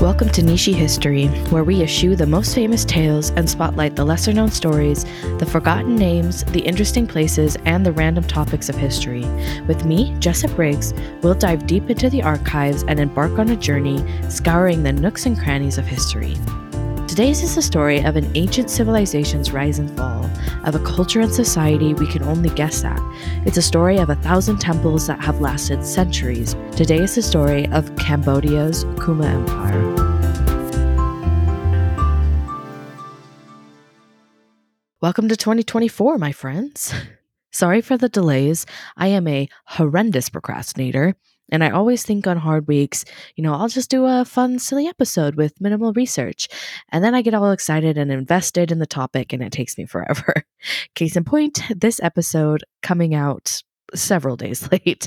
Welcome to Nichey History, where we eschew the most famous tales and spotlight the lesser known stories, the forgotten names, the interesting places, and the random topics of history. With me, Jessup Riggs, we'll dive deep into the archives and embark on a journey scouring the nooks and crannies of history. Today's is the story of an ancient civilization's rise and fall, of a culture and society we can only guess at. It's a story of a thousand temples that have lasted centuries. Today is the story of Cambodia's Khmer Empire. Welcome to 2024, my friends. Sorry for the delays. I am a horrendous procrastinator. And I always think on hard weeks, you know, I'll just do a fun, silly episode with minimal research. And then I get all excited and invested in the topic, and it takes me forever. Case in point, this episode coming out several days late.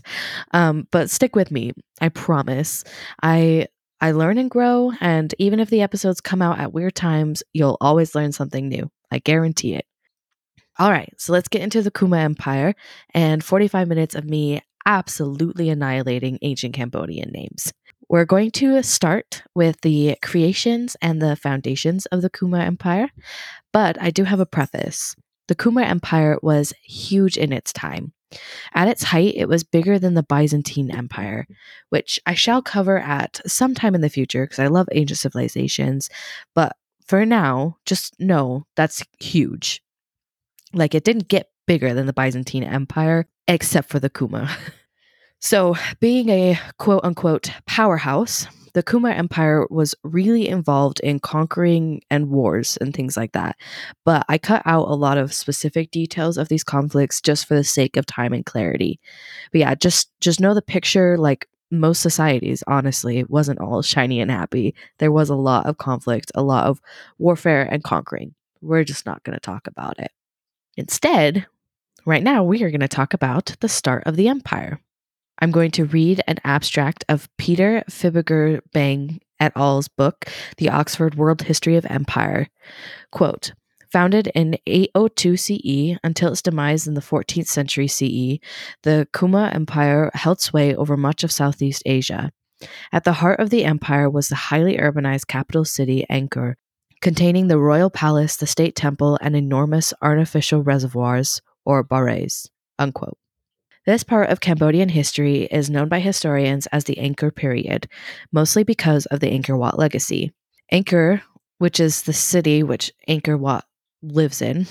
Um, but stick with me. I promise. I I learn and grow, and even if the episodes come out at weird times, you'll always learn something new. I guarantee it. All right, so let's get into the Khmer Empire and 45 minutes of me absolutely annihilating ancient Cambodian names. We're going to start with the creations and the foundations of the Khmer Empire, but I do have a preface. The Khmer Empire was huge in its time. At its height, it was bigger than the Byzantine Empire, which I shall cover at some time in the future because I love ancient civilizations. But for now, just know that's huge. Like it didn't get bigger than the Byzantine Empire, except for the Khmer. so, being a quote unquote powerhouse, the Khmer Empire was really involved in conquering and wars and things like that. But I cut out a lot of specific details of these conflicts just for the sake of time and clarity. But yeah, just just know the picture like most societies honestly wasn't all shiny and happy. There was a lot of conflict, a lot of warfare and conquering. We're just not going to talk about it. Instead, right now we are going to talk about the start of the empire. I'm going to read an abstract of Peter Fibiger Bang et al.'s book, The Oxford World History of Empire. Quote, Founded in 802 CE until its demise in the 14th century CE, the Khmer Empire held sway over much of Southeast Asia. At the heart of the empire was the highly urbanized capital city, Angkor, containing the royal palace, the state temple, and enormous artificial reservoirs, or bares. Unquote. This part of Cambodian history is known by historians as the Angkor period, mostly because of the Angkor Wat legacy. Angkor, which is the city which Angkor Wat lives in,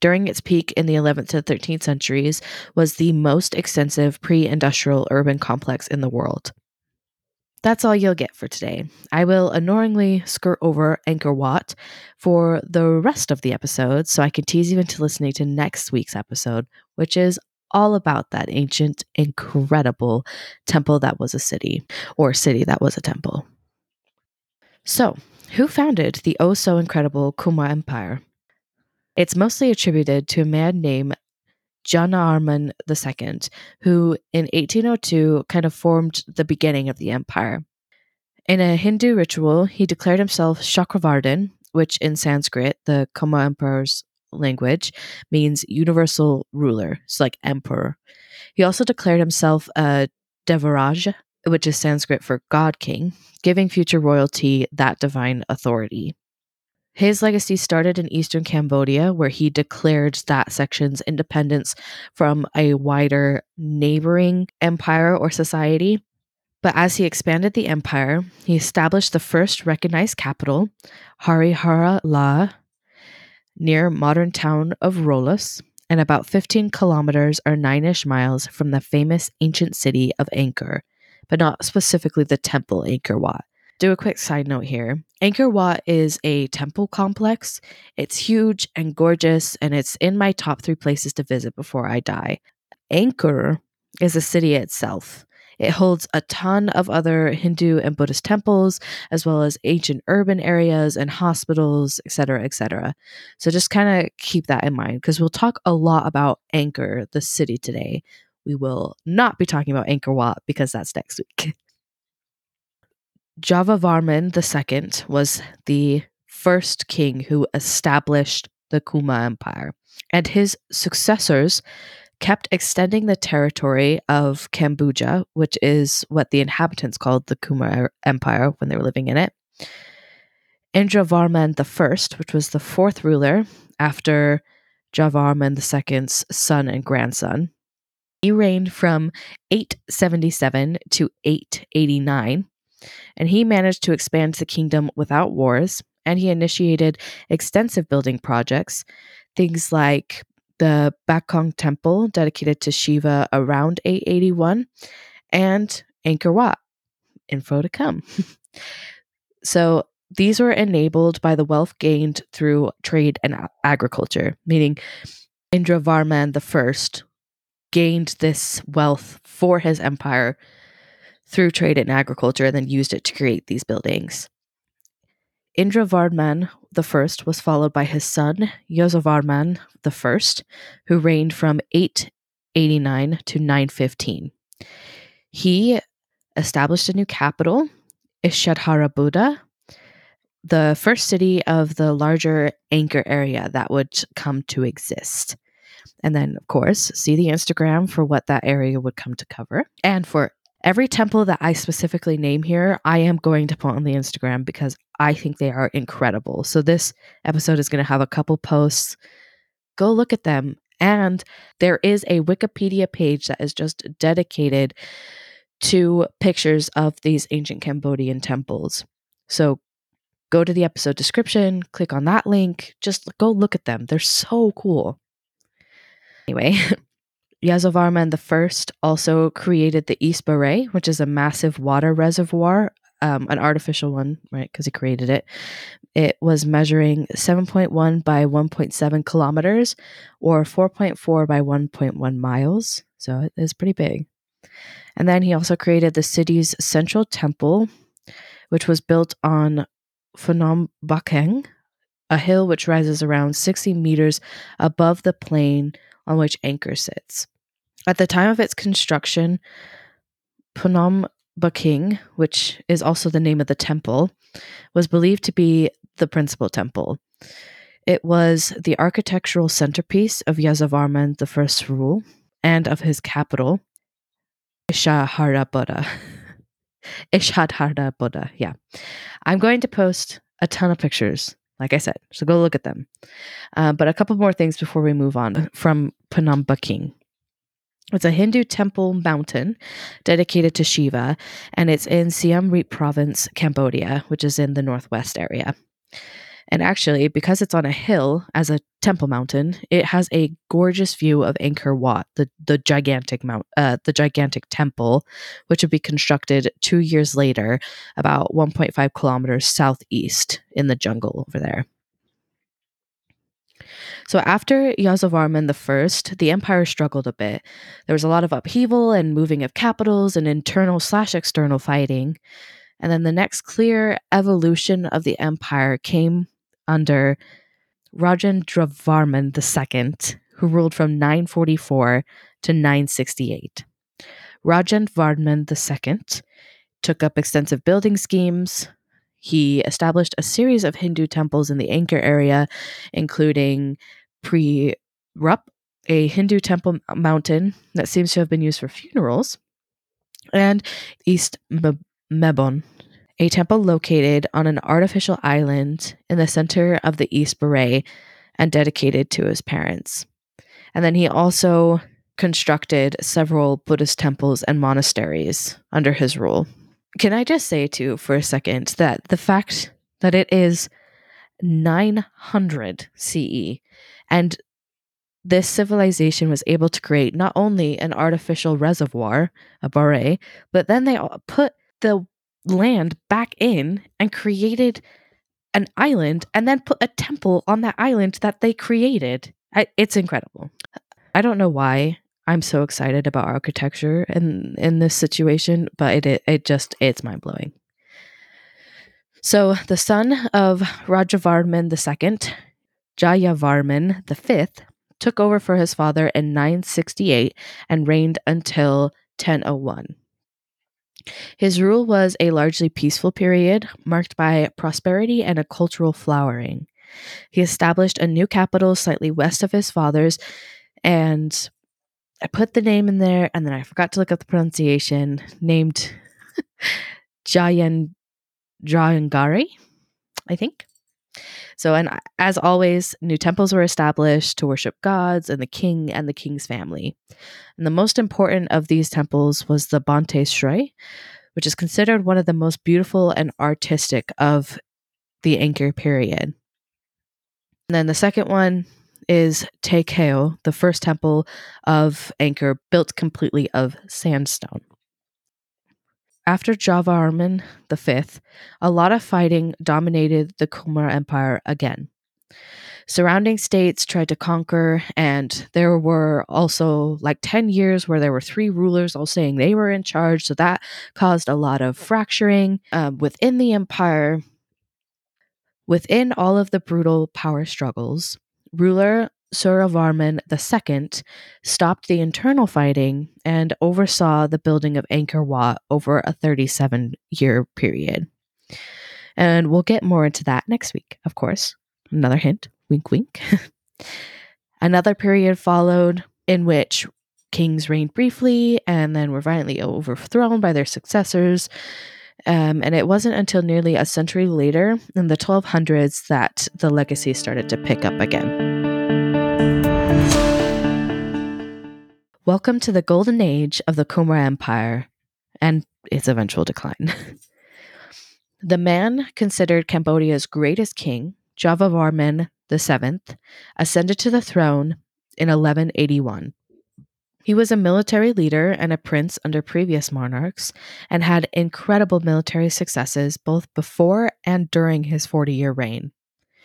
during its peak in the 11th to 13th centuries, was the most extensive pre industrial urban complex in the world. That's all you'll get for today. I will annoyingly skirt over Angkor Wat for the rest of the episode so I can tease you into listening to next week's episode, which is all about that ancient, incredible temple that was a city, or city that was a temple. So, who founded the oh so incredible Khmer Empire? It's mostly attributed to a man named Jayavarman II, who in 1802 kind of formed the beginning of the empire. In a Hindu ritual, he declared himself Chakravartin, which in Sanskrit, the Khmer Emperor's language, means universal ruler, so like emperor. He also declared himself a Devaraj, which is Sanskrit for God King, giving future royalty that divine authority. His legacy started in eastern Cambodia, where he declared that section's independence from a wider neighboring empire or society. But as he expanded the empire, he established the first recognized capital, Hariharalaya, near modern town of Roluos, and about 15 kilometers or 9 ish miles from the famous ancient city of Angkor, but not specifically the temple Angkor Wat do a quick side note here. Angkor Wat is a temple complex. It's huge and gorgeous, and it's in my top three places to visit before I die. Angkor is a city itself. It holds a ton of other Hindu and Buddhist temples, as well as ancient urban areas and hospitals, etc., etc. So just kind of keep that in mind because we'll talk a lot about Angkor, the city, today. We will not be talking about Angkor Wat because that's next week. Jayavarman II was the first king who established the Khmer Empire, and his successors kept extending the territory of Cambodia, which is what the inhabitants called the Khmer Empire when they were living in it. Indravarman I, which was the fourth ruler after Jayavarman II's son and grandson. He reigned from 877 to 889, and he managed to expand the kingdom without wars, and he initiated extensive building projects, things like the Bakong Temple dedicated to Shiva around 881, and Angkor Wat. Info to come. so these were enabled by the wealth gained through trade and agriculture, meaning Indravarman I gained this wealth for his empire through trade and agriculture and then used it to create these buildings. Indra Indravarman I was followed by his son Yasovarman I, who reigned from 889 to 915. He established a new capital, Ishadharabudha, the first city of the larger Angkor area that would come to exist. And then, of course, see the Instagram for what that area would come to cover. And for every temple that I specifically name here, I am going to put on the Instagram because I think they are incredible. So this episode is going to have a couple posts. Go look at them. And there is a Wikipedia page that is just dedicated to pictures of these ancient Cambodian temples. So go to the episode description, click on that link, just go look at them. They're so cool. Anyway, Yasovarman I also created the East Baray, which is a massive water reservoir, um, an artificial one, right? Because he created it. It was measuring 7.1 by 1.7 kilometers or 4.4 by 1.1 miles. So it is pretty big. And then he also created the city's central temple, which was built on Phnom Bakheng, a hill which rises around 60 meters above the plain on which Angkor sits. At the time of its construction, Phnom Bakheng, which is also the name of the temple, was believed to be the principal temple. It was the architectural centerpiece of Yasovarman I's rule and of his capital, Ishadharabudha. Ishadharabudha, yeah. I'm going to post a ton of pictures, like I said, so go look at them. Uh, but a couple more things before we move on from Phnom Bakheng. It's a Hindu temple mountain dedicated to Shiva, and it's in Siem Reap province, Cambodia, which is in the northwest area. And actually, because it's on a hill as a temple mountain, it has a gorgeous view of Angkor Wat, the, the gigantic mount, uh, the gigantic temple, which would be constructed two years later, about 1.5 kilometers southeast in the jungle over there. So after Yasovarman I, the empire struggled a bit. There was a lot of upheaval and moving of capitals and internal slash external fighting. And then the next clear evolution of the empire came under Rajendravarman II, who ruled from 944 to 968. Rajendravarman II took up extensive building schemes. He established a series of Hindu temples in the Angkor area, including Pre Rup, a Hindu temple mountain that seems to have been used for funerals, and East Mebon, a temple located on an artificial island in the center of the East Baray and dedicated to his parents. And then he also constructed several Buddhist temples and monasteries under his rule. Can I just say, too, for a second, that the fact that it is 900 CE and this civilization was able to create not only an artificial reservoir, a baray, but then they put the land back in and created an island and then put a temple on that island that they created. It's incredible. I don't know why I'm so excited about architecture in in this situation, but it it, it just it's mind blowing. So the son of Rajavarman II, Jayavarman V, took over for his father in 968 and reigned until 1001. His rule was a largely peaceful period, marked by prosperity and a cultural flowering. He established a new capital slightly west of his father's, and I put the name in there, and then I forgot to look up the pronunciation, named Jayan Jahangiri, I think. So, and as always, new temples were established to worship gods and the king and the king's family. And the most important of these temples was the Banteay Srei, which is considered one of the most beautiful and artistic of the Angkor period. And then the second one is Ta Keo, the first temple of Angkor, built completely of sandstone. After Jayavarman V, a lot of fighting dominated the Khmer Empire again. Surrounding states tried to conquer, and there were also like 10 years where there were three rulers all saying they were in charge. So that caused a lot of fracturing um, within the empire. Within all of the brutal power struggles, ruler Suryavarman II stopped the internal fighting and oversaw the building of Angkor Wat over a 37 year period. And we'll get more into that next week, of course. Another hint wink, wink. Another period followed in which kings reigned briefly and then were violently overthrown by their successors. Um, and it wasn't until nearly a century later, in the 1200s, that the legacy started to pick up again. Welcome to the golden age of the Khmer Empire and its eventual decline. the man considered Cambodia's greatest king, Jayavarman VII, ascended to the throne in 1181. He was a military leader and a prince under previous monarchs and had incredible military successes both before and during his 40 year reign.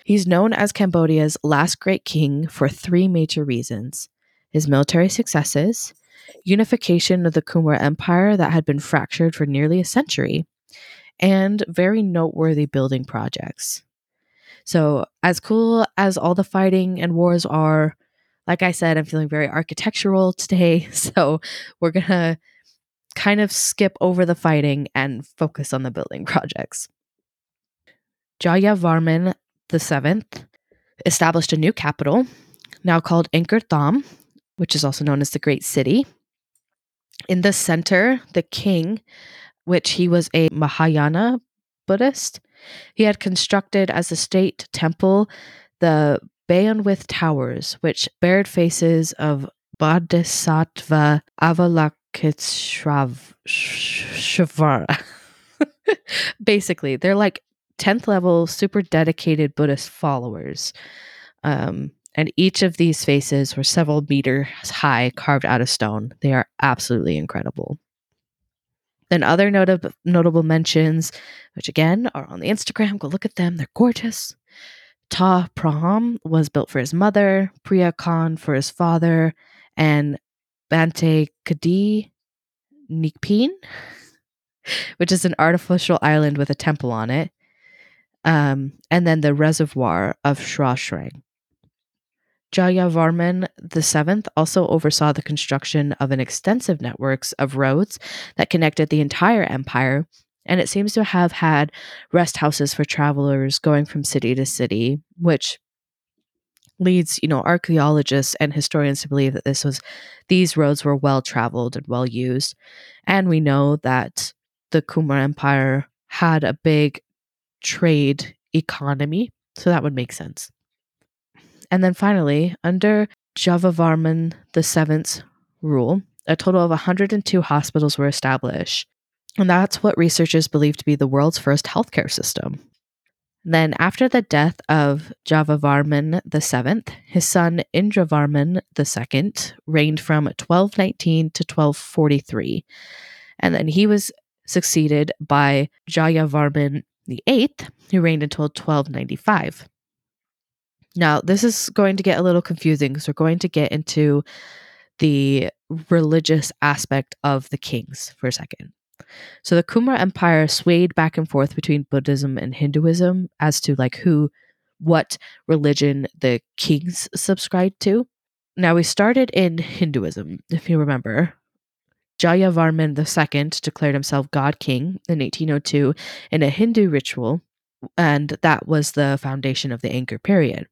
He's known as Cambodia's last great king for three major reasons his military successes, unification of the Khmer Empire that had been fractured for nearly a century, and very noteworthy building projects. So, as cool as all the fighting and wars are, like I said, I'm feeling very architectural today. So, we're going to kind of skip over the fighting and focus on the building projects. Jayavarman VII established a new capital, now called Angkor Thom, which is also known as the Great City. In the center, the king, which he was a Mahayana Buddhist, he had constructed as a state temple the Bayon with Towers, which bared faces of Bodhisattva Avalokiteshvara. Basically, they're like 10th level, super dedicated Buddhist followers. Um, and each of these faces were several meters high, carved out of stone. They are absolutely incredible. Then other notable mentions, which again are on the Instagram, go look at them. They're gorgeous. Ta Prohm was built for his mother, Preah Khan for his father, and Banteay Kdei Nikpin, which is an artificial island with a temple on it. Um, and then the reservoir of Srah Srang. Jayavarman VII also oversaw the construction of an extensive networks of roads that connected the entire empire, and it seems to have had rest houses for travelers going from city to city, which leads, you know, archaeologists and historians to believe that this was these roads were well traveled and well used. And we know that the Khmer Empire had a big trade economy, so that would make sense. And then finally, under Jayavarman VII's rule, a total of 102 hospitals were established. And that's what researchers believe to be the world's first healthcare system. Then, after the death of Jayavarman VII, his son Indravarman II reigned from 1219 to 1243. And then he was succeeded by Jayavarman VIII, who reigned until 1295. Now, this is going to get a little confusing because we're going to get into the religious aspect of the kings for a second. So the Khmer Empire swayed back and forth between Buddhism and Hinduism as to like who what religion the kings subscribed to. Now we started in Hinduism, if you remember. Jayavarman II declared himself God King in 1802 in a Hindu ritual, and that was the foundation of the Angkor period.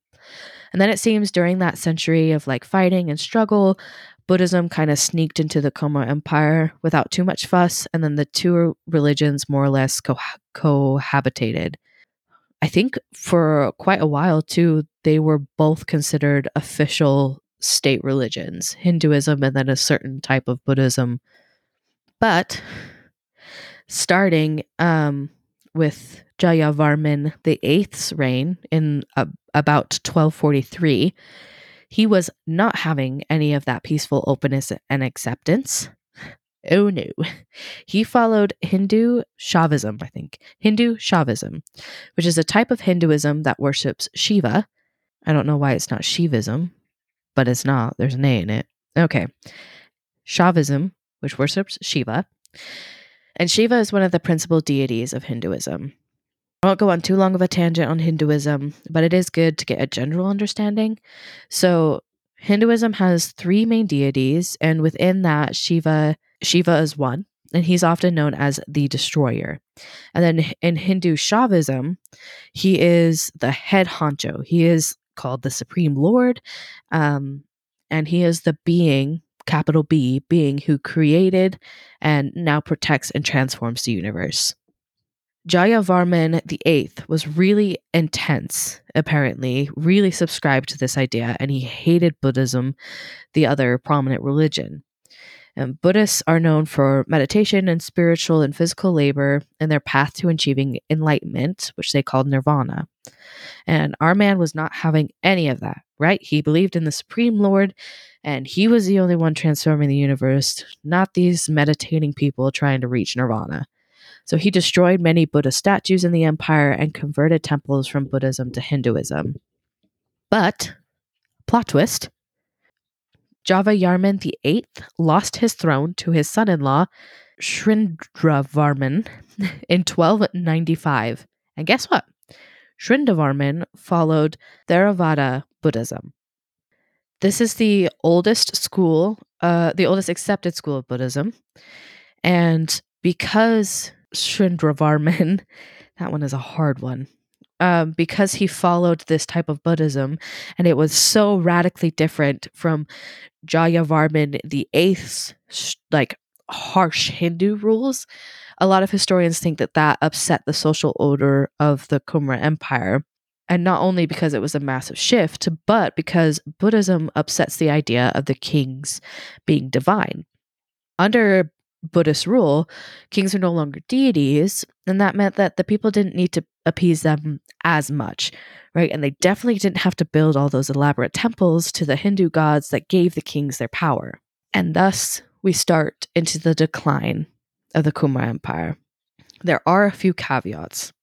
And then it seems during that century of like fighting and struggle, Buddhism kind of sneaked into the Khmer Empire without too much fuss, and then the two religions more or less co- cohabitated. I think for quite a while too, they were both considered official state religions Hinduism and then a certain type of Buddhism. But starting um, with Jayavarman Eighth's reign in about 1243, he was not having any of that peaceful openness and acceptance. Oh no. He followed Hindu Shaivism, I think. Hindu Shaivism, which is a type of Hinduism that worships Shiva. I don't know why it's not Shivism, but it's not. There's an A in it. Okay. Shaivism, which worships Shiva. And Shiva is one of the principal deities of Hinduism. I won't go on too long of a tangent on Hinduism, but it is good to get a general understanding. So, Hinduism has three main deities, and within that, Shiva Shiva is one, and he's often known as the destroyer. And then in Hindu Shaivism, he is the head honcho. He is called the Supreme Lord, um, and he is the being, capital B, being who created and now protects and transforms the universe. Jayavarman VIII was really intense, apparently, really subscribed to this idea, and he hated Buddhism, the other prominent religion. And Buddhists are known for meditation and spiritual and physical labor and their path to achieving enlightenment, which they called nirvana. And our man was not having any of that, right? He believed in the Supreme Lord, and he was the only one transforming the universe, not these meditating people trying to reach nirvana. So he destroyed many Buddha statues in the empire and converted temples from Buddhism to Hinduism. But, plot twist, Jayavarman VIII lost his throne to his son in law, Srindravarman, in 1295. And guess what? Srindravarman followed Theravada Buddhism. This is the oldest school, uh, the oldest accepted school of Buddhism. And because Srindravarman, that one is a hard one, um, because he followed this type of Buddhism and it was so radically different from Jayavarman the Eighth's like harsh Hindu rules. A lot of historians think that that upset the social order of the Khmer Empire. And not only because it was a massive shift, but because Buddhism upsets the idea of the kings being divine. Under Buddhist rule, kings are no longer deities, and that meant that the people didn't need to appease them as much, right? And they definitely didn't have to build all those elaborate temples to the Hindu gods that gave the kings their power. And thus, we start into the decline of the Khmer Empire. There are a few caveats.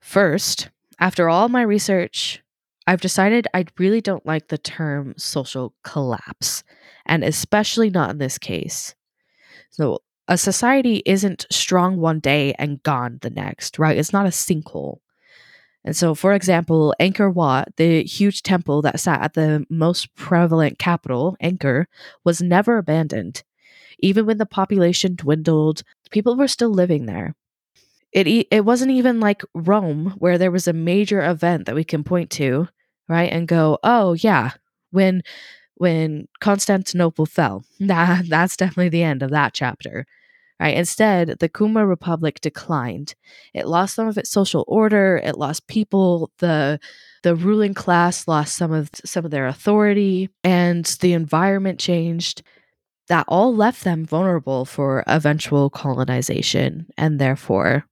First, after all my research, I've decided I really don't like the term social collapse, and especially not in this case. So, a society isn't strong one day and gone the next, right? It's not a sinkhole. And so, for example, Angkor Wat, the huge temple that sat at the most prevalent capital, Angkor, was never abandoned. Even when the population dwindled, people were still living there. It, it wasn't even like Rome, where there was a major event that we can point to, right? And go, oh, yeah, when when Constantinople fell. Hmm. Nah, that's definitely the end of that chapter. Right? Instead, the Khmer Republic declined. It lost some of its social order, it lost people, the the ruling class lost some of some of their authority, and the environment changed. That all left them vulnerable for eventual colonization and therefore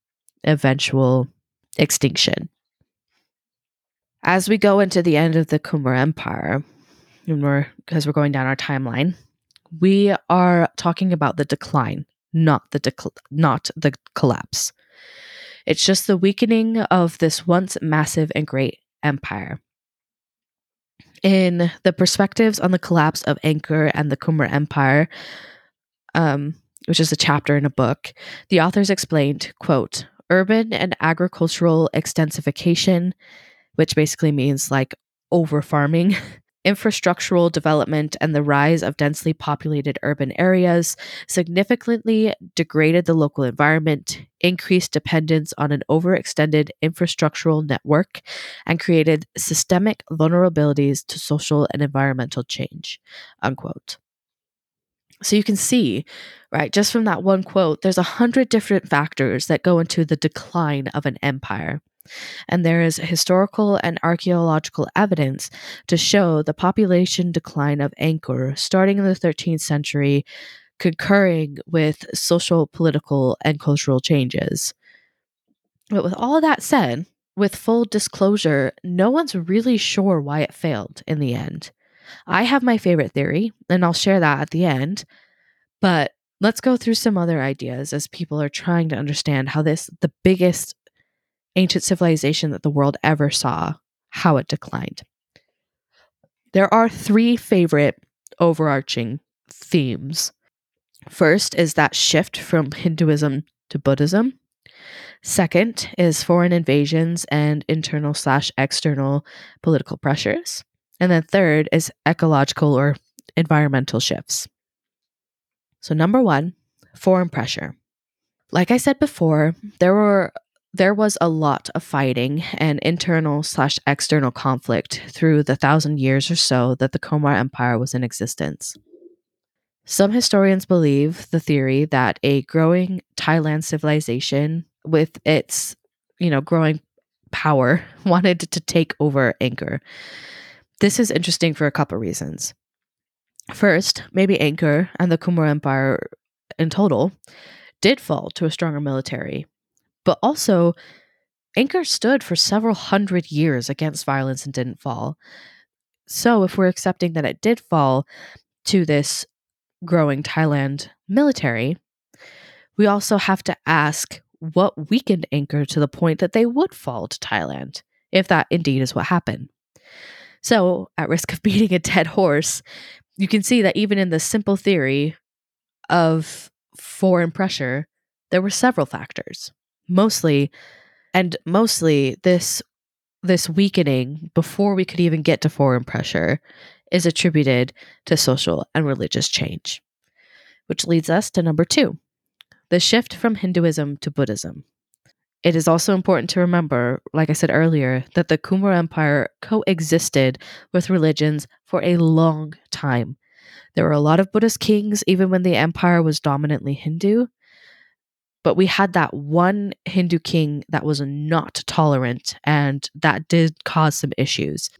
eventual extinction. As we go into the end of the Khmer Empire, we're because we're going down our timeline, we are talking about the decline, not the dec- not the collapse. It's just the weakening of this once massive and great empire. In the perspectives on the collapse of Angkor and the Khmer Empire, um, which is a chapter in a book, the authors explained, quote, urban and agricultural extensification, which basically means like over farming, infrastructural development and the rise of densely populated urban areas significantly degraded the local environment, increased dependence on an overextended infrastructural network, and created systemic vulnerabilities to social and environmental change. Unquote. So you can see, right, just from that one quote, there's a hundred different factors that go into the decline of an empire. And there is historical and archaeological evidence to show the population decline of Angkor starting in the 13th century, concurring with social, political, and cultural changes. But with all that said, with full disclosure, no one's really sure why it failed in the end. I have my favorite theory, and I'll share that at the end. But let's go through some other ideas as people are trying to understand how this, the biggest ancient civilization that the world ever saw, how it declined. There are three favorite overarching themes. First is that shift from Hinduism to Buddhism. Second is foreign invasions and internal slash external political pressures. And then third is ecological or environmental shifts. So, number one, foreign pressure. Like I said before, there were there was a lot of fighting and internal slash external conflict through the thousand years or so that the Khmer Empire was in existence. Some historians believe the theory that a growing Thailand civilization with its, you know, growing power wanted to take over Angkor. This is interesting for a couple reasons. First, maybe Angkor and the Khmer Empire in total did fall to a stronger military, but also Angkor stood for several hundred years against violence and didn't fall. So, if we're accepting that it did fall to this growing Thailand military, we also have to ask what weakened Angkor to the point that they would fall to Thailand, if that indeed is what happened. So, at risk of beating a dead horse, you can see that even in the simple theory of foreign pressure, there were several factors. Mostly, and mostly this this weakening before we could even get to foreign pressure is attributed to social and religious change. Which leads us to number 2, the shift from Hinduism to Buddhism. It is also important to remember, like I said earlier, that the Khmer Empire coexisted with religions for a long time. There were a lot of Buddhist kings, even when the empire was dominantly Hindu. But we had that one Hindu king that was not tolerant, and that did cause some issues.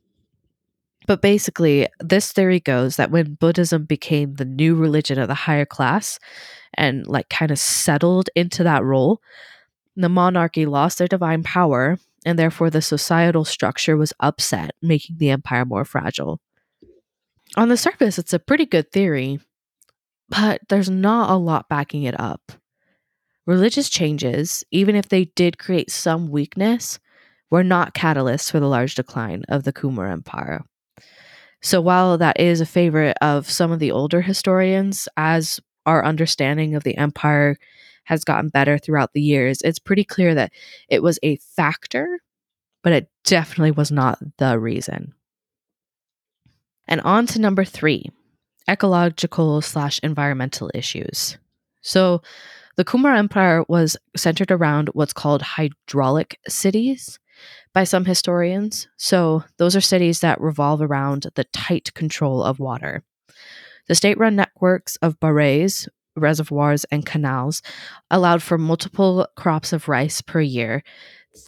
But basically, this theory goes that when Buddhism became the new religion of the higher class, and like kind of settled into that role, the monarchy lost their divine power, and therefore the societal structure was upset, making the empire more fragile. On the surface, it's a pretty good theory, but there's not a lot backing it up. Religious changes, even if they did create some weakness, were not catalysts for the large decline of the Khmer Empire. So while that is a favorite of some of the older historians, as our understanding of the empire has gotten better throughout the years, it's pretty clear that it was a factor, but it definitely was not the reason. And on to number three ecological slash environmental issues. So, the Khmer Empire was centered around what's called hydraulic cities by some historians. So, those are cities that revolve around the tight control of water. The state run networks of barais, reservoirs, and canals allowed for multiple crops of rice per year,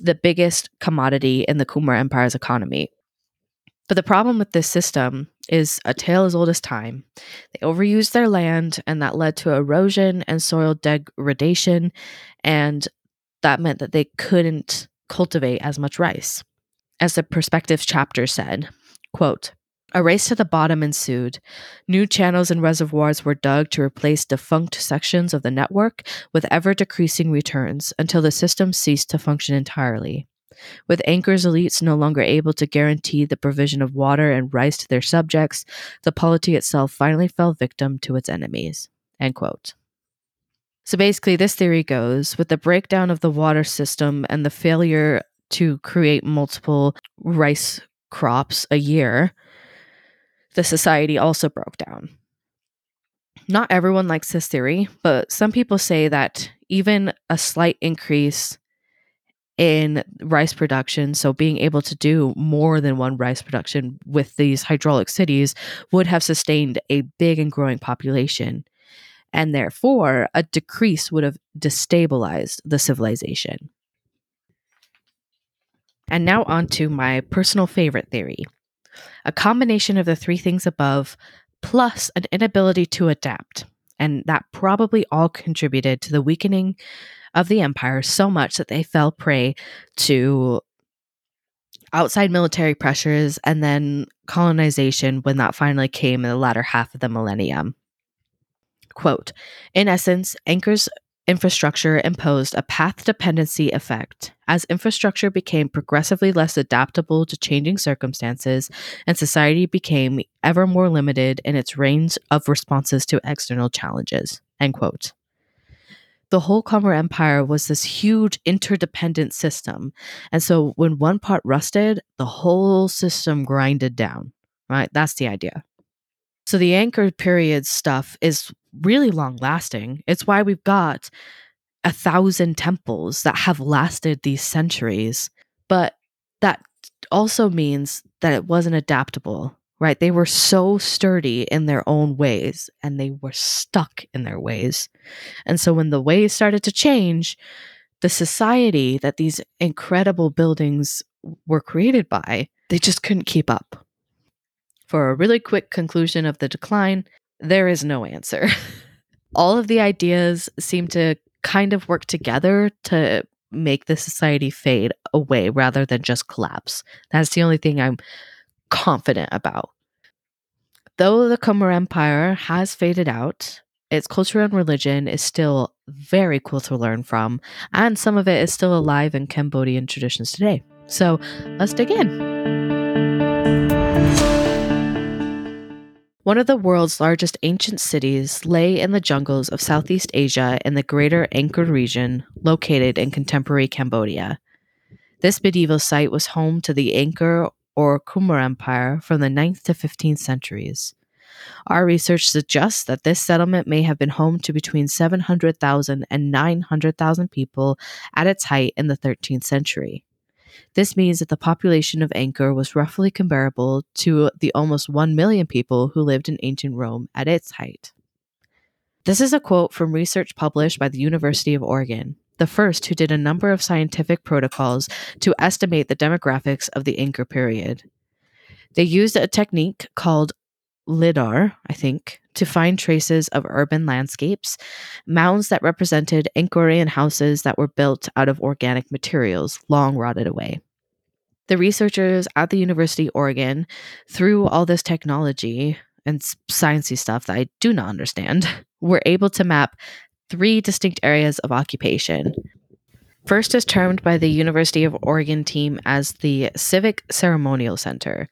the biggest commodity in the Khmer Empire's economy. But the problem with this system is a tale as old as time. They overused their land, and that led to erosion and soil degradation, and that meant that they couldn't cultivate as much rice. As the Perspectives chapter said, quote, a race to the bottom ensued. New channels and reservoirs were dug to replace defunct sections of the network with ever decreasing returns until the system ceased to function entirely. With Angkor's elites no longer able to guarantee the provision of water and rice to their subjects, the polity itself finally fell victim to its enemies. End quote. So basically, this theory goes with the breakdown of the water system and the failure to create multiple rice crops a year, the society also broke down. Not everyone likes this theory, but some people say that even a slight increase in rice production, so being able to do more than one rice production with these hydraulic cities, would have sustained a big and growing population. and therefore a decrease would have destabilized the civilization. And now on to my personal favorite theory. A combination of the three things above plus an inability to adapt. And that probably all contributed to the weakening of the empire so much that they fell prey to outside military pressures and then colonization when that finally came in the latter half of the millennium. Quote In essence, Angkor's infrastructure imposed a path dependency effect. As infrastructure became progressively less adaptable to changing circumstances, and society became ever more limited in its range of responses to external challenges. End quote the whole Khmer Empire was this huge interdependent system. And so when one part rusted, the whole system grinded down, right? That's the idea. So the Angkor period stuff is really long lasting. It's why we've got a thousand temples that have lasted these centuries. But that also means that it wasn't adaptable, right? They were so sturdy in their own ways and they were stuck in their ways. And so when the ways started to change, the society that these incredible buildings were created by, they just couldn't keep up. For a really quick conclusion of the decline, there is no answer. All of the ideas seem to kind of work together to make the society fade away rather than just collapse. That's the only thing I'm confident about. Though the Khmer Empire has faded out, its culture and religion is still very cool to learn from, and some of it is still alive in Cambodian traditions today. So let's dig in. One of the world's largest ancient cities lay in the jungles of Southeast Asia in the greater Angkor region, located in contemporary Cambodia. This medieval site was home to the Angkor or Khmer Empire from the 9th to 15th centuries. Our research suggests that this settlement may have been home to between 700,000 and 900,000 people at its height in the 13th century. This means that the population of Angkor was roughly comparable to the almost 1 million people who lived in ancient Rome at its height. This is a quote from research published by the University of Oregon the first who did a number of scientific protocols to estimate the demographics of the Angkor period. They used a technique called LIDAR, I think, to find traces of urban landscapes, mounds that represented Angkorian houses that were built out of organic materials long rotted away. The researchers at the University of Oregon, through all this technology and sciencey stuff that I do not understand, were able to map three distinct areas of occupation. First is termed by the University of Oregon team as the Civic Ceremonial Center.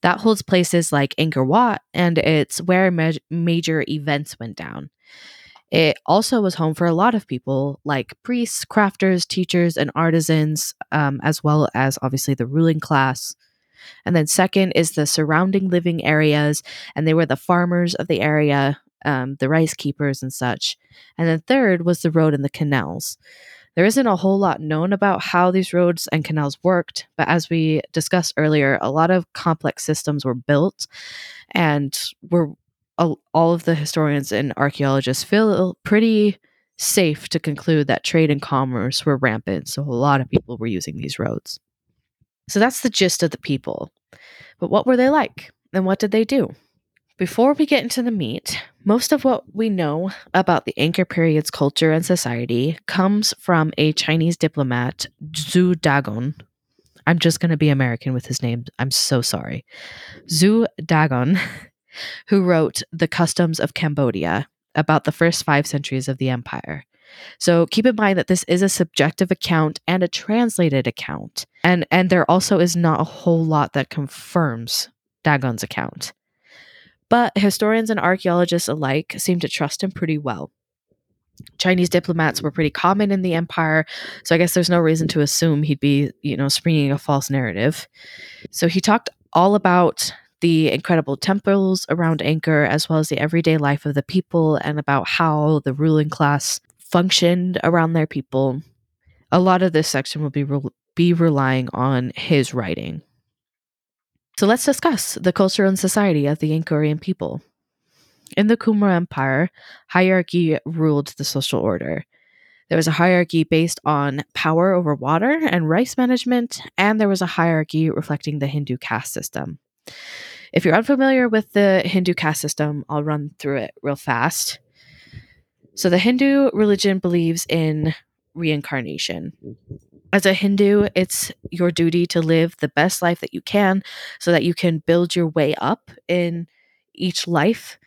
That holds places like Angkor Wat, and it's where ma- major events went down. It also was home for a lot of people like priests, crafters, teachers, and artisans, um, as well as obviously the ruling class. And then, second is the surrounding living areas, and they were the farmers of the area, um, the rice keepers and such. And then third was the road and the canals. There isn't a whole lot known about how these roads and canals worked, but as we discussed earlier, a lot of complex systems were built, and were all of the historians and archaeologists feel pretty safe to conclude that trade and commerce were rampant. So a lot of people were using these roads. So that's the gist of the people. But what were they like? And what did they do? Before we get into the meat, most of what we know about the Angkor period's culture and society comes from a Chinese diplomat, Zhou Daguan. I'm just going to be American with his name. I'm so sorry. Zhou Daguan, who wrote The Customs of Cambodia about the first five centuries of the empire. So keep in mind that this is a subjective account and a translated account. And, and there also is not a whole lot that confirms Daguan's account but historians and archaeologists alike seem to trust him pretty well. Chinese diplomats were pretty common in the empire, so I guess there's no reason to assume he'd be, you know, springing a false narrative. So he talked all about the incredible temples around Angkor, as well as the everyday life of the people, and about how the ruling class functioned around their people. A lot of this section will be re- be relying on his writing. So let's discuss the culture and society of the Angkorian people. In the Khmer Empire, hierarchy ruled the social order. There was a hierarchy based on power over water and rice management, and there was a hierarchy reflecting the Hindu caste system. If you're unfamiliar with the Hindu caste system, I'll run through it real fast. So, the Hindu religion believes in reincarnation. As a Hindu, it's your duty to live the best life that you can so that you can build your way up in each life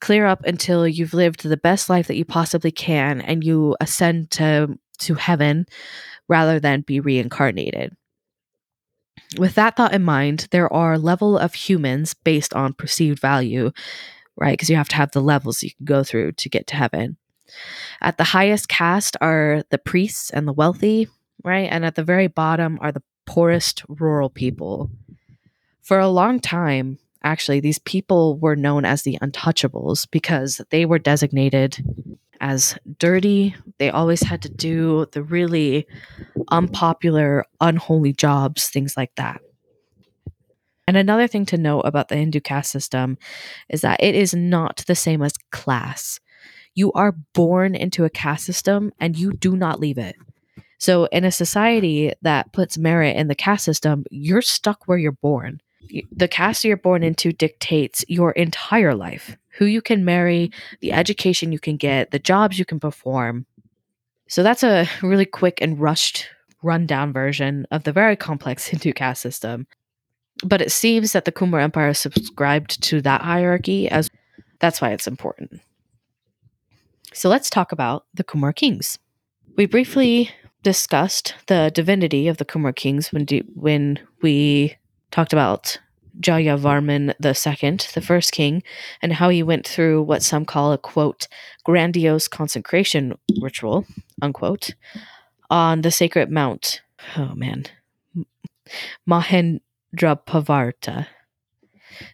clear up until you've lived the best life that you possibly can and you ascend to to heaven rather than be reincarnated. With that thought in mind, there are level of humans based on perceived value, right? Because you have to have the levels you can go through to get to heaven. At the highest caste are the priests and the wealthy, right? And at the very bottom are the poorest rural people. For a long time, actually, these people were known as the untouchables because they were designated as dirty. They always had to do the really unpopular, unholy jobs, things like that. And another thing to note about the Hindu caste system is that it is not the same as class. You are born into a caste system and you do not leave it. So, in a society that puts merit in the caste system, you're stuck where you're born the caste you're born into dictates your entire life who you can marry, the education you can get, the jobs you can perform. So that's a really quick and rushed rundown version of the very complex Hindu caste system. But it seems that the Khmer Empire subscribed to that hierarchy as that's why it's important. So let's talk about the Khmer kings. We briefly discussed the divinity of the Khmer kings when when we talked about Jayavarman II, the first king, and how he went through what some call a quote, grandiose consecration ritual, unquote, on the sacred mount. Oh man. Mahendraparvata.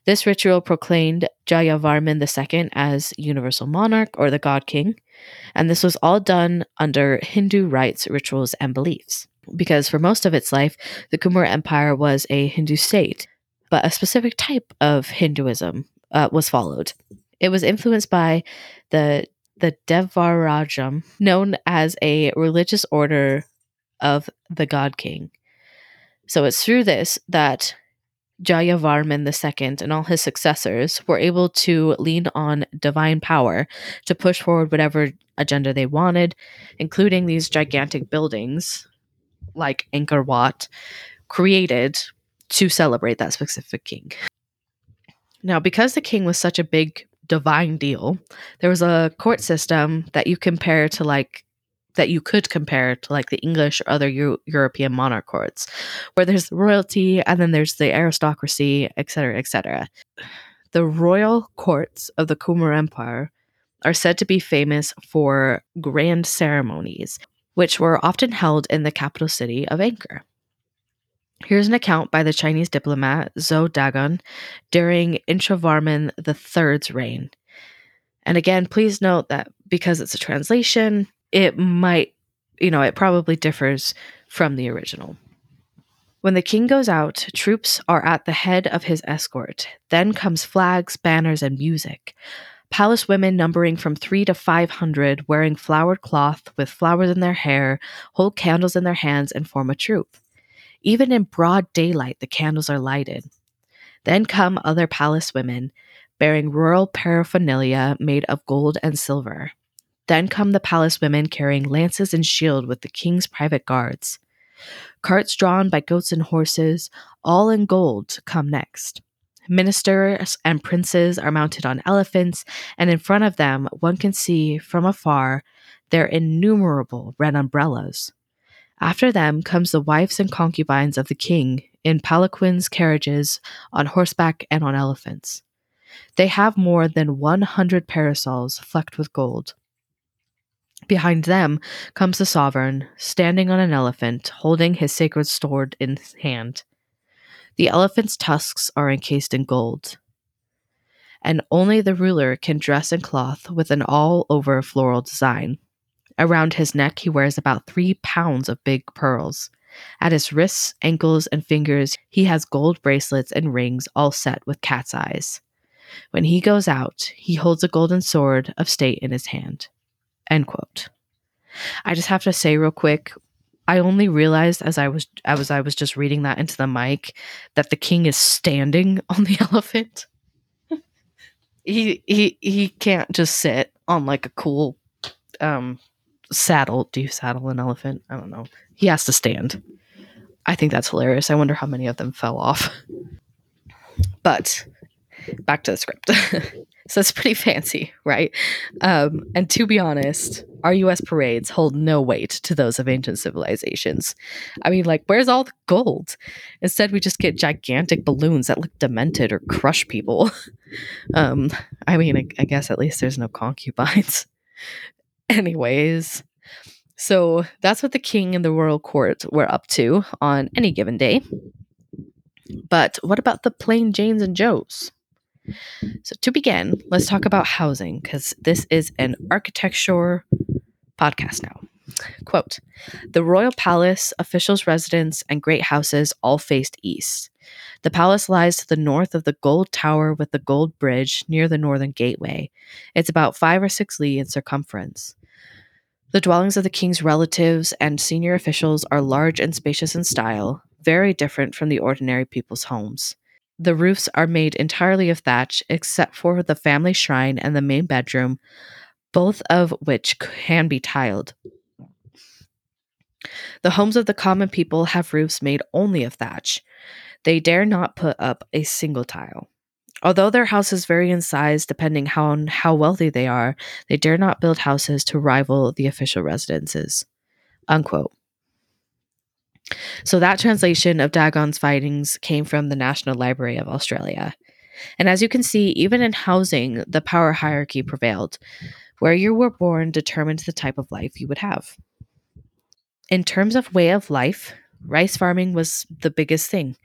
This ritual proclaimed Jayavarman II as universal monarch or the god king, and this was all done under Hindu rites, rituals, and beliefs because for most of its life, the Khmer Empire was a Hindu state, but a specific type of Hinduism uh, was followed. It was influenced by the the Devaraja, known as a religious order of the God King. So it's through this that Jayavarman II and all his successors were able to lean on divine power to push forward whatever agenda they wanted, including these gigantic buildings like Angkor Wat created to celebrate that specific king. Now, because the king was such a big divine deal, there was a court system that you compare to like that you could compare to like the English or other Euro- European monarch courts, where there's royalty and then there's the aristocracy, etc., etc. The royal courts of the Khmer Empire are said to be famous for grand ceremonies which were often held in the capital city of Angkor. Here's an account by the Chinese diplomat Zhou Daguan during Indravarman III's reign. And again, please note that because it's a translation, it might, you know, it probably differs from the original. When the king goes out, troops are at the head of his escort. Then comes flags, banners, and music palace women numbering from three to 500 wearing flowered cloth with flowers in their hair, hold candles in their hands, and form a troop. Even in broad daylight, the candles are lighted. Then come other palace women, bearing royal paraphernalia made of gold and silver. Then come the palace women carrying lances and shield with the king's private guards. Carts drawn by goats and horses, all in gold, come next. Ministers and princes are mounted on elephants, and in front of them, one can see from afar their innumerable red umbrellas. After them comes the wives and concubines of the king in palanquins, carriages, on horseback, and on elephants. They have more than 100 parasols flecked with gold. Behind them comes the sovereign, standing on an elephant, holding his sacred sword in hand. The elephant's tusks are encased in gold. And only the ruler can dress in cloth with an all over floral design. Around his neck, he wears about three pounds of big pearls. At his wrists, ankles, and fingers, he has gold bracelets and rings all set with cat's eyes. When he goes out, he holds a golden sword of state in his hand. End quote. I just have to say real quick, I only realized as I was as I was just reading that into the mic that the king is standing on the elephant. he he he can't just sit on like a cool um saddle. Do you saddle an elephant? I don't know. He has to stand. I think that's hilarious. I wonder how many of them fell off. But back to the script. so it's pretty fancy, right? Um, and to be honest, our US parades hold no weight to those of ancient civilizations. I mean, like, where's all the gold? Instead, we just get gigantic balloons that look demented or crush people. um, I mean, I, I guess at least there's no concubines. Anyways, so that's what the king and the royal court were up to on any given day. But what about the plain Janes and Joes? So, to begin, let's talk about housing because this is an architecture podcast now. Quote The royal palace, officials' residence, and great houses all faced east. The palace lies to the north of the gold tower with the gold bridge near the northern gateway. It's about five or six li in circumference. The dwellings of the king's relatives and senior officials are large and spacious in style, very different from the ordinary people's homes. The roofs are made entirely of thatch, except for the family shrine and the main bedroom, both of which can be tiled. The homes of the common people have roofs made only of thatch. They dare not put up a single tile. Although their houses vary in size depending on how wealthy they are, they dare not build houses to rival the official residences. Unquote. So that translation of Daguan's findings came from the National Library of Australia. And as you can see, even in housing, the power hierarchy prevailed. Where you were born determined the type of life you would have. In terms of way of life, rice farming was the biggest thing.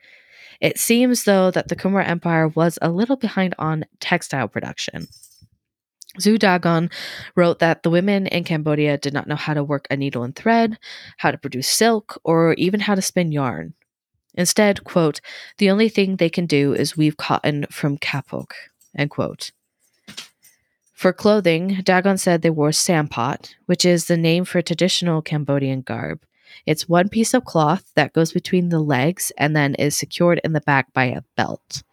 It seems, though, that the Khmer Empire was a little behind on textile production. Zhou Daguan wrote that the women in Cambodia did not know how to work a needle and thread, how to produce silk, or even how to spin yarn. Instead, quote, the only thing they can do is weave cotton from kapok, end quote. For clothing, Daguan said they wore sampot, which is the name for traditional Cambodian garb. It's one piece of cloth that goes between the legs and then is secured in the back by a belt.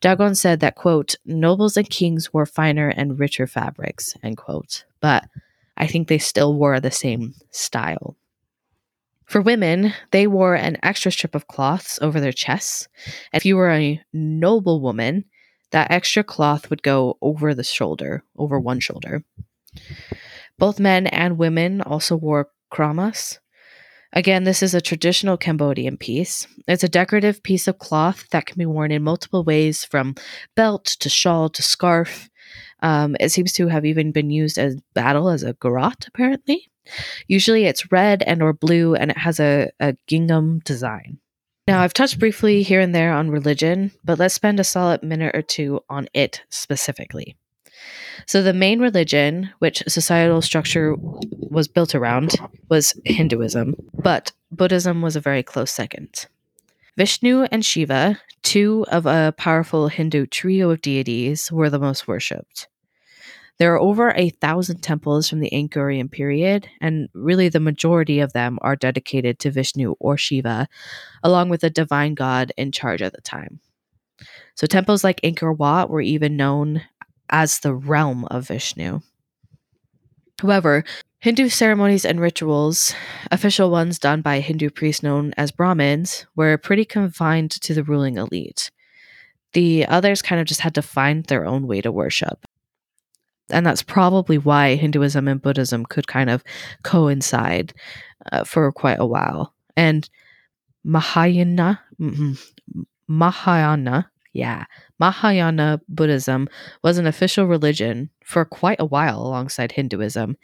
Daguan said that, quote, nobles and kings wore finer and richer fabrics, end quote. But I think they still wore the same style. For women, they wore an extra strip of cloths over their chests. If you were a noble woman, that extra cloth would go over the shoulder, over one shoulder. Both men and women also wore kramas, Again, this is a traditional Cambodian piece. It's a decorative piece of cloth that can be worn in multiple ways from belt to shawl to scarf. Um, it seems to have even been used as battle as a garrote, apparently. Usually it's red and or blue and it has a, a gingham design. Now, I've touched briefly here and there on religion, but let's spend a solid minute or two on it specifically. So the main religion, which societal structure was built around, was Hinduism, but Buddhism was a very close second. Vishnu and Shiva, two of a powerful Hindu trio of deities, were the most worshipped. There are over a thousand temples from the Angkorian period, and really the majority of them are dedicated to Vishnu or Shiva, along with a divine god in charge at the time. So temples like Angkor Wat were even known as the realm of Vishnu. However, Hindu ceremonies and rituals, official ones done by Hindu priests known as Brahmins, were pretty confined to the ruling elite. The others kind of just had to find their own way to worship. And that's probably why Hinduism and Buddhism could kind of coincide uh, for quite a while. And Mahayana, Mahayana, yeah, Mahayana Buddhism was an official religion for quite a while alongside Hinduism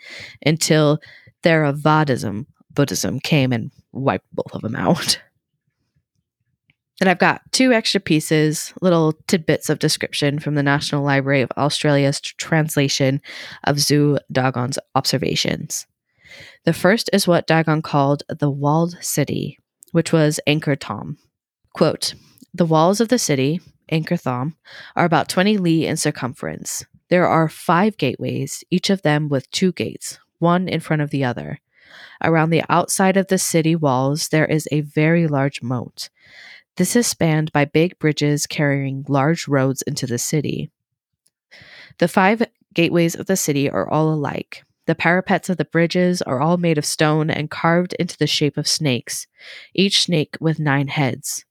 until Theravadism Buddhism came and wiped both of them out. Then I've got two extra pieces, little tidbits of description from the National Library of Australia's translation of Zhou Daguan's observations. The first is what Daguan called the walled city, which was Angkor Thom. Quote, the walls of the city, Angkor Thom, are about 20 li in circumference. There are five gateways, each of them with two gates, one in front of the other. Around the outside of the city walls, there is a very large moat. This is spanned by big bridges carrying large roads into the city. The five gateways of the city are all alike. The parapets of the bridges are all made of stone and carved into the shape of snakes, each snake with nine heads.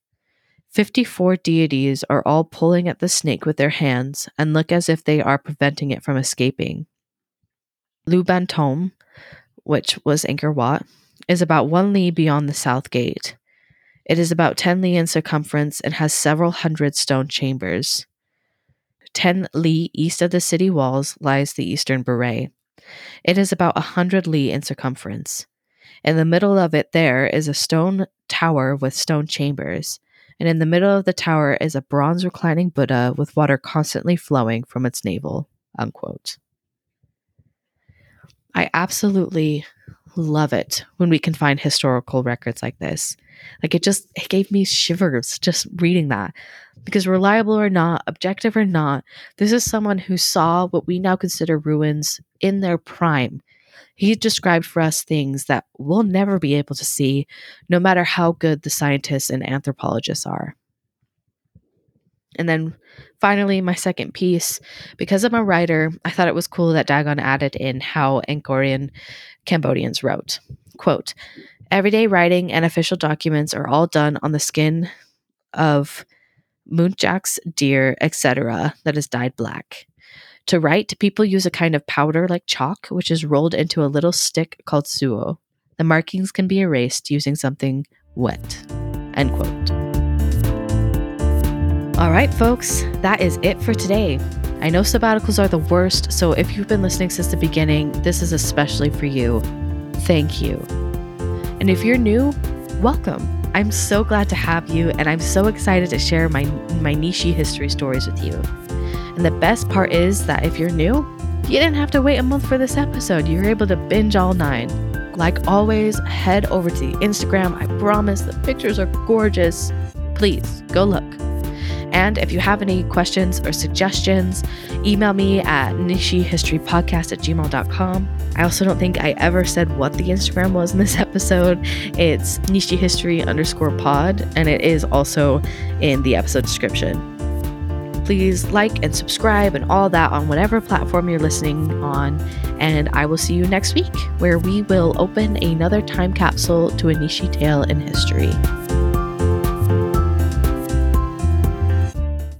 Fifty four deities are all pulling at the snake with their hands and look as if they are preventing it from escaping. Lu Ban which was Angkor Wat, is about one li beyond the south gate. It is about 10 li in circumference and has several hundred stone chambers. 10 li east of the city walls lies the eastern Baray. It is about a 100 li in circumference. In the middle of it, there is a stone tower with stone chambers, and in the middle of the tower is a bronze reclining Buddha with water constantly flowing from its navel. Unquote. I absolutely love it when we can find historical records like this. Like it just it gave me shivers just reading that. Because reliable or not, objective or not, this is someone who saw what we now consider ruins in their prime. He described for us things that we'll never be able to see, no matter how good the scientists and anthropologists are. And then finally, my second piece, because I'm a writer, I thought it was cool that Daguan added in how Angkorian Cambodians wrote. Quote, Everyday writing and official documents are all done on the skin of muntjacs, deer, etc., that is dyed black. To write, people use a kind of powder like chalk, which is rolled into a little stick called suo. The markings can be erased using something wet. End quote. All right, folks, that is it for today. I know sabbaticals are the worst, so if you've been listening since the beginning, this is especially for you. Thank you. And if you're new, welcome. I'm so glad to have you, and I'm so excited to share my, my Nichey history stories with you. And the best part is that if you're new, you didn't have to wait a month for this episode. You're able to binge all nine. Like always, head over to the Instagram. I promise the pictures are gorgeous. Please go look. And if you have any questions or suggestions, email me at nicheyhistorypodcast at gmail.com. I also don't think I ever said what the Instagram was in this episode. It's nicheyhistory underscore pod, and it is also in the episode description. Please like and subscribe and all that on whatever platform you're listening on. And I will see you next week, where we will open another time capsule to a Nichey tale in history.